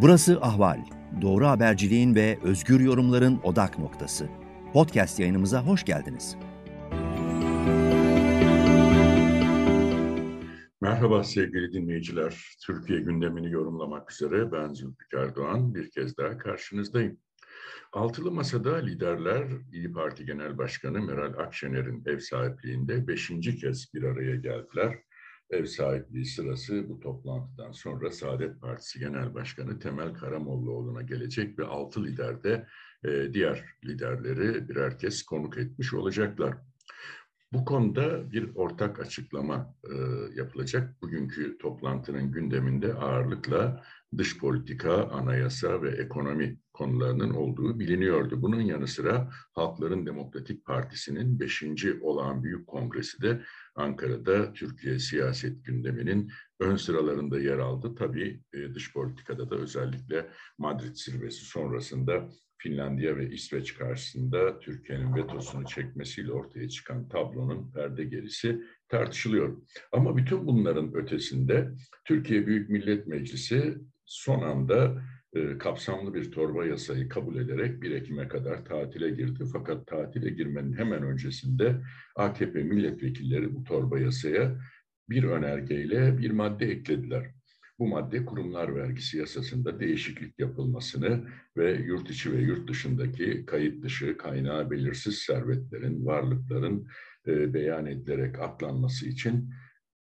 Burası Ahval. Doğru haberciliğin ve özgür yorumların odak noktası. Podcast yayınımıza hoş geldiniz. Merhaba sevgili dinleyiciler. Türkiye gündemini yorumlamak üzere ben Zülfikar Doğan bir kez daha karşınızdayım. Altılı Masa'da liderler İyi Parti Genel Başkanı Meral Akşener'in ev sahipliğinde beşinci kez bir araya geldiler ev sahipliği sırası bu toplantıdan sonra Saadet Partisi Genel Başkanı Temel Karamollaoğlu'na gelecek ve altı lider de e, diğer liderleri birer kez konuk etmiş olacaklar. Bu konuda bir ortak açıklama e, yapılacak. Bugünkü toplantının gündeminde ağırlıkla dış politika, anayasa ve ekonomi konularının olduğu biliniyordu. Bunun yanı sıra Halkların Demokratik Partisi'nin 5. olağan büyük kongresi de Ankara'da Türkiye siyaset gündeminin ön sıralarında yer aldı. Tabii e, dış politikada da özellikle Madrid zirvesi sonrasında Finlandiya ve İsveç karşısında Türkiye'nin vetosunu çekmesiyle ortaya çıkan tablonun perde gerisi tartışılıyor. Ama bütün bunların ötesinde Türkiye Büyük Millet Meclisi son anda e, kapsamlı bir torba yasayı kabul ederek 1 Ekim'e kadar tatile girdi. Fakat tatile girmenin hemen öncesinde AKP milletvekilleri bu torba yasaya bir önergeyle bir madde eklediler. Bu madde kurumlar vergisi yasasında değişiklik yapılmasını ve yurt içi ve yurt dışındaki kayıt dışı kaynağı belirsiz servetlerin, varlıkların e, beyan edilerek aklanması için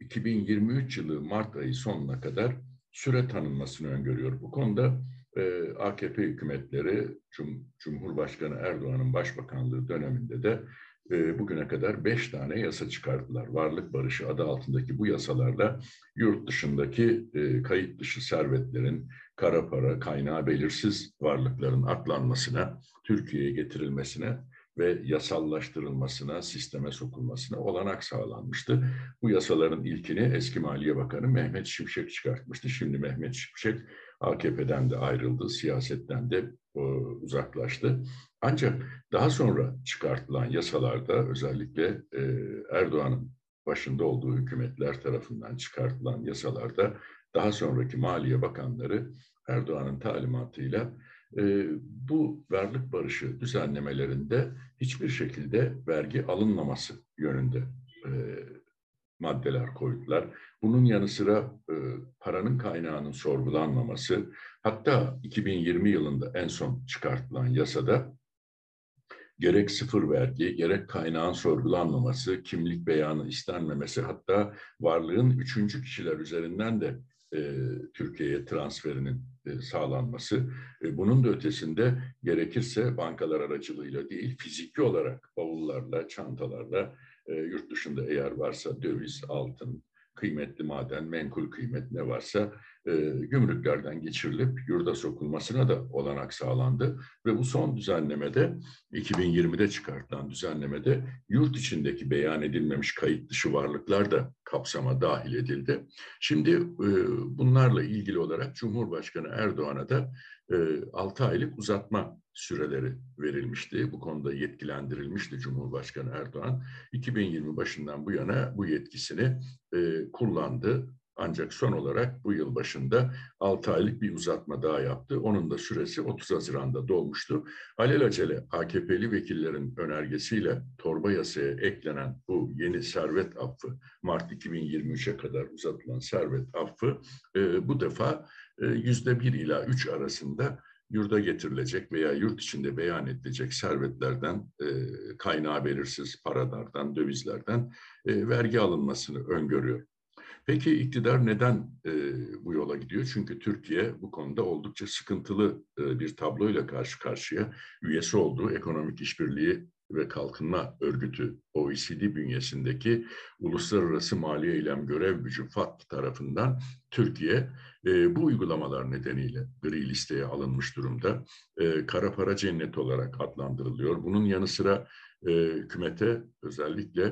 2023 yılı Mart ayı sonuna kadar süre tanınmasını öngörüyor. Bu konuda e, AKP hükümetleri Cum Cumhurbaşkanı Erdoğan'ın başbakanlığı döneminde de e, bugüne kadar beş tane yasa çıkardılar. Varlık barışı adı altındaki bu yasalarla yurt dışındaki e, kayıt dışı servetlerin, kara para, kaynağı belirsiz varlıkların aklanmasına, Türkiye'ye getirilmesine ve yasallaştırılmasına, sisteme sokulmasına olanak sağlanmıştı. Bu yasaların ilkini eski Maliye Bakanı Mehmet Şimşek çıkartmıştı. Şimdi Mehmet Şimşek AKP'den de ayrıldı, siyasetten de uzaklaştı. Ancak daha sonra çıkartılan yasalarda özellikle e, Erdoğan'ın başında olduğu hükümetler tarafından çıkartılan yasalarda daha sonraki Maliye Bakanları Erdoğan'ın talimatıyla e, bu varlık barışı düzenlemelerinde hiçbir şekilde vergi alınmaması yönünde e, maddeler koydular. Bunun yanı sıra e, paranın kaynağının sorgulanmaması, hatta 2020 yılında en son çıkartılan yasada gerek sıfır vergi, gerek kaynağın sorgulanmaması, kimlik beyanı istenmemesi, hatta varlığın üçüncü kişiler üzerinden de e, Türkiye'ye transferinin e, sağlanması. E, bunun da ötesinde gerekirse bankalar aracılığıyla değil, fiziki olarak bavullarla, çantalarla e, yurt dışında eğer varsa döviz, altın, kıymetli maden, menkul kıymet ne varsa e, gümrüklerden geçirilip yurda sokulmasına da olanak sağlandı. Ve bu son düzenlemede 2020'de çıkartılan düzenlemede yurt içindeki beyan edilmemiş kayıt dışı varlıklar da kapsama dahil edildi. Şimdi e, bunlarla ilgili olarak Cumhurbaşkanı Erdoğan'a da 6 aylık uzatma süreleri verilmişti. Bu konuda yetkilendirilmişti Cumhurbaşkanı Erdoğan. 2020 başından bu yana bu yetkisini e, kullandı. Ancak son olarak bu yıl başında 6 aylık bir uzatma daha yaptı. Onun da süresi 30 Haziran'da dolmuştu. Alelacele AKP'li vekillerin önergesiyle torba yasaya eklenen bu yeni servet affı, Mart 2023'e kadar uzatılan servet affı e, bu defa e, yüzde bir ila üç arasında yurda getirilecek veya yurt içinde beyan edilecek servetlerden, e, kaynağı belirsiz paralardan, dövizlerden e, vergi alınmasını öngörüyor. Peki iktidar neden e, bu yola gidiyor? Çünkü Türkiye bu konuda oldukça sıkıntılı e, bir tabloyla karşı karşıya. Üyesi olduğu Ekonomik İşbirliği ve Kalkınma Örgütü OECD bünyesindeki Uluslararası Mali Eylem Görev Gücü FAT tarafından Türkiye e, bu uygulamalar nedeniyle gri listeye alınmış durumda. E, kara para cennet olarak adlandırılıyor. Bunun yanı sıra e, hükümete özellikle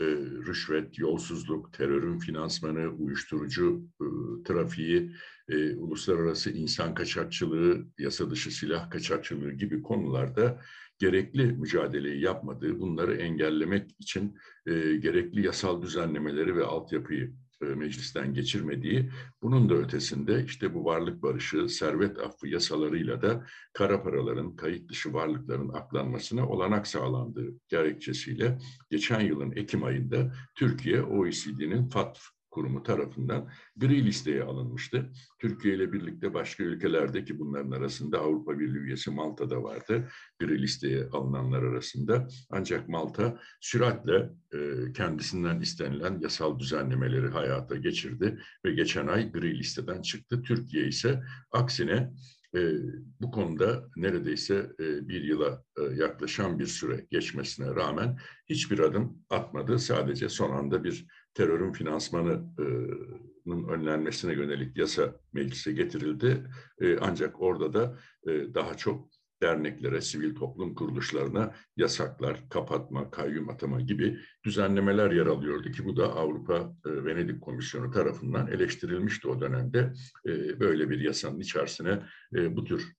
e, rüşvet, yolsuzluk, terörün finansmanı, uyuşturucu e, trafiği, e, uluslararası insan kaçakçılığı, yasa dışı silah kaçakçılığı gibi konularda gerekli mücadeleyi yapmadığı, bunları engellemek için e, gerekli yasal düzenlemeleri ve altyapıyı meclisten geçirmediği, bunun da ötesinde işte bu varlık barışı, servet affı yasalarıyla da kara paraların, kayıt dışı varlıkların aklanmasına olanak sağlandığı gerekçesiyle geçen yılın Ekim ayında Türkiye OECD'nin FATF Kurumu tarafından gri listeye alınmıştı. Türkiye ile birlikte başka ülkelerdeki bunların arasında Avrupa Birliği üyesi Malta'da vardı. Gri listeye alınanlar arasında. Ancak Malta süratle e, kendisinden istenilen yasal düzenlemeleri hayata geçirdi ve geçen ay gri listeden çıktı. Türkiye ise aksine e, bu konuda neredeyse e, bir yıla e, yaklaşan bir süre geçmesine rağmen hiçbir adım atmadı. Sadece son anda bir terörün finansmanının önlenmesine yönelik yasa meclise getirildi. E, ancak orada da e, daha çok derneklere, sivil toplum kuruluşlarına yasaklar, kapatma, kayyum atama gibi düzenlemeler yer alıyordu ki bu da Avrupa e, Venedik Komisyonu tarafından eleştirilmişti o dönemde. Böyle bir yasanın içerisine bu tür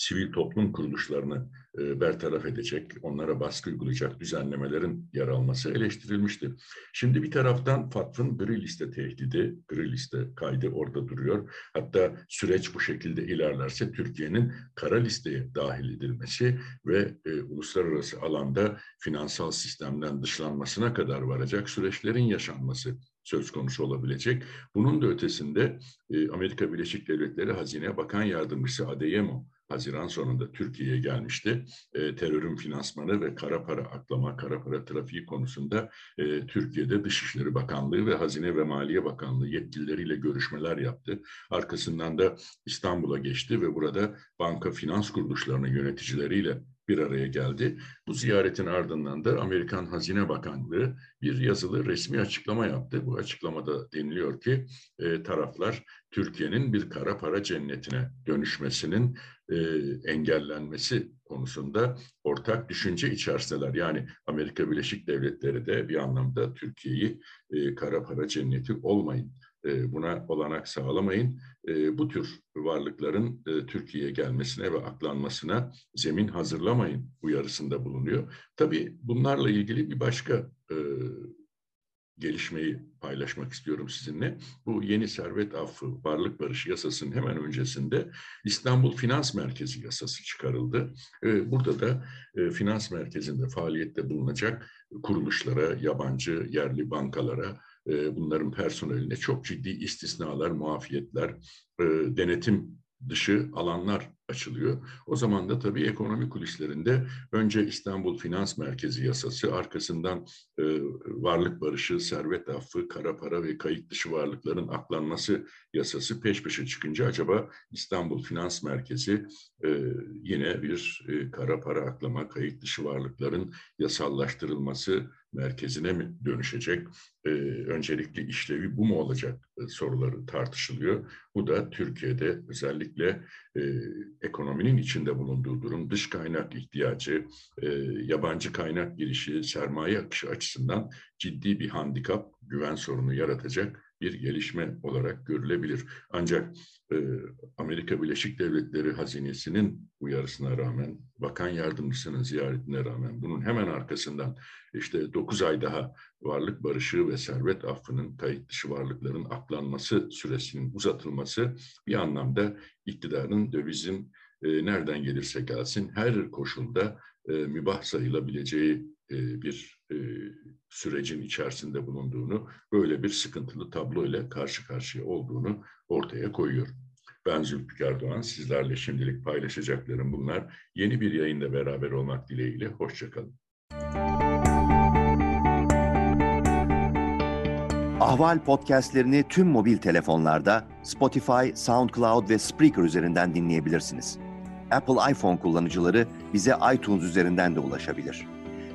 sivil toplum kuruluşlarını e, bertaraf edecek, onlara baskı uygulayacak düzenlemelerin yer alması eleştirilmişti. Şimdi bir taraftan FATF'ın gri liste tehdidi, gri liste kaydı orada duruyor. Hatta süreç bu şekilde ilerlerse Türkiye'nin kara listeye dahil edilmesi ve e, uluslararası alanda finansal sistemden dışlanmasına kadar varacak süreçlerin yaşanması söz konusu olabilecek. Bunun da ötesinde e, Amerika Birleşik Devletleri Hazine Bakan Yardımcısı Adeyemo Haziran sonunda Türkiye'ye gelmişti. E, terörün finansmanı ve kara para aklama, kara para trafiği konusunda e, Türkiye'de Dışişleri Bakanlığı ve Hazine ve Maliye Bakanlığı yetkilileriyle görüşmeler yaptı. Arkasından da İstanbul'a geçti ve burada banka finans kuruluşlarının yöneticileriyle bir araya geldi. Bu ziyaretin ardından da Amerikan Hazine Bakanlığı bir yazılı resmi açıklama yaptı. Bu açıklamada deniliyor ki e, taraflar Türkiye'nin bir kara para cennetine dönüşmesinin e, engellenmesi konusunda ortak düşünce içerisindeler. Yani Amerika Birleşik Devletleri de bir anlamda Türkiye'yi e, kara para cenneti olmayın buna olanak sağlamayın. E, bu tür varlıkların e, Türkiye'ye gelmesine ve aklanmasına zemin hazırlamayın uyarısında bulunuyor. Tabii bunlarla ilgili bir başka gelişmeyi paylaşmak istiyorum sizinle. Bu yeni servet affı, varlık barışı yasasının hemen öncesinde İstanbul Finans Merkezi yasası çıkarıldı. Burada da finans merkezinde faaliyette bulunacak kuruluşlara, yabancı, yerli bankalara, e, bunların personeline çok ciddi istisnalar, muafiyetler, e, denetim dışı alanlar açılıyor. O zaman da tabii ekonomi kulislerinde önce İstanbul Finans Merkezi yasası, arkasından e, varlık barışı, servet affı, kara para ve kayıt dışı varlıkların aklanması yasası peş peşe çıkınca acaba İstanbul Finans Merkezi e, yine bir e, kara para aklama, kayıt dışı varlıkların yasallaştırılması merkezine mi dönüşecek? E, öncelikli işlevi bu mu olacak e, soruları tartışılıyor. Bu da Türkiye'de özellikle e, ekonominin içinde bulunduğu durum, dış kaynak ihtiyacı, e, yabancı kaynak girişi, sermaye akışı açısından ciddi bir handikap, güven sorunu yaratacak bir gelişme olarak görülebilir. Ancak e, Amerika Birleşik Devletleri hazinesinin uyarısına rağmen, bakan yardımcısının ziyaretine rağmen bunun hemen arkasından işte 9 ay daha varlık barışı ve servet affının kayıt dışı varlıkların aklanması süresinin uzatılması bir anlamda iktidarın dövizin e, nereden gelirse gelsin her koşulda e, mübah sayılabileceği bir e, sürecin içerisinde bulunduğunu, böyle bir sıkıntılı tablo ile karşı karşıya olduğunu ortaya koyuyor. Ben Zülfikar Doğan, sizlerle şimdilik paylaşacaklarım bunlar. Yeni bir yayında beraber olmak dileğiyle, hoşçakalın. Ahval podcastlerini tüm mobil telefonlarda Spotify, SoundCloud ve Spreaker üzerinden dinleyebilirsiniz. Apple iPhone kullanıcıları bize iTunes üzerinden de ulaşabilir.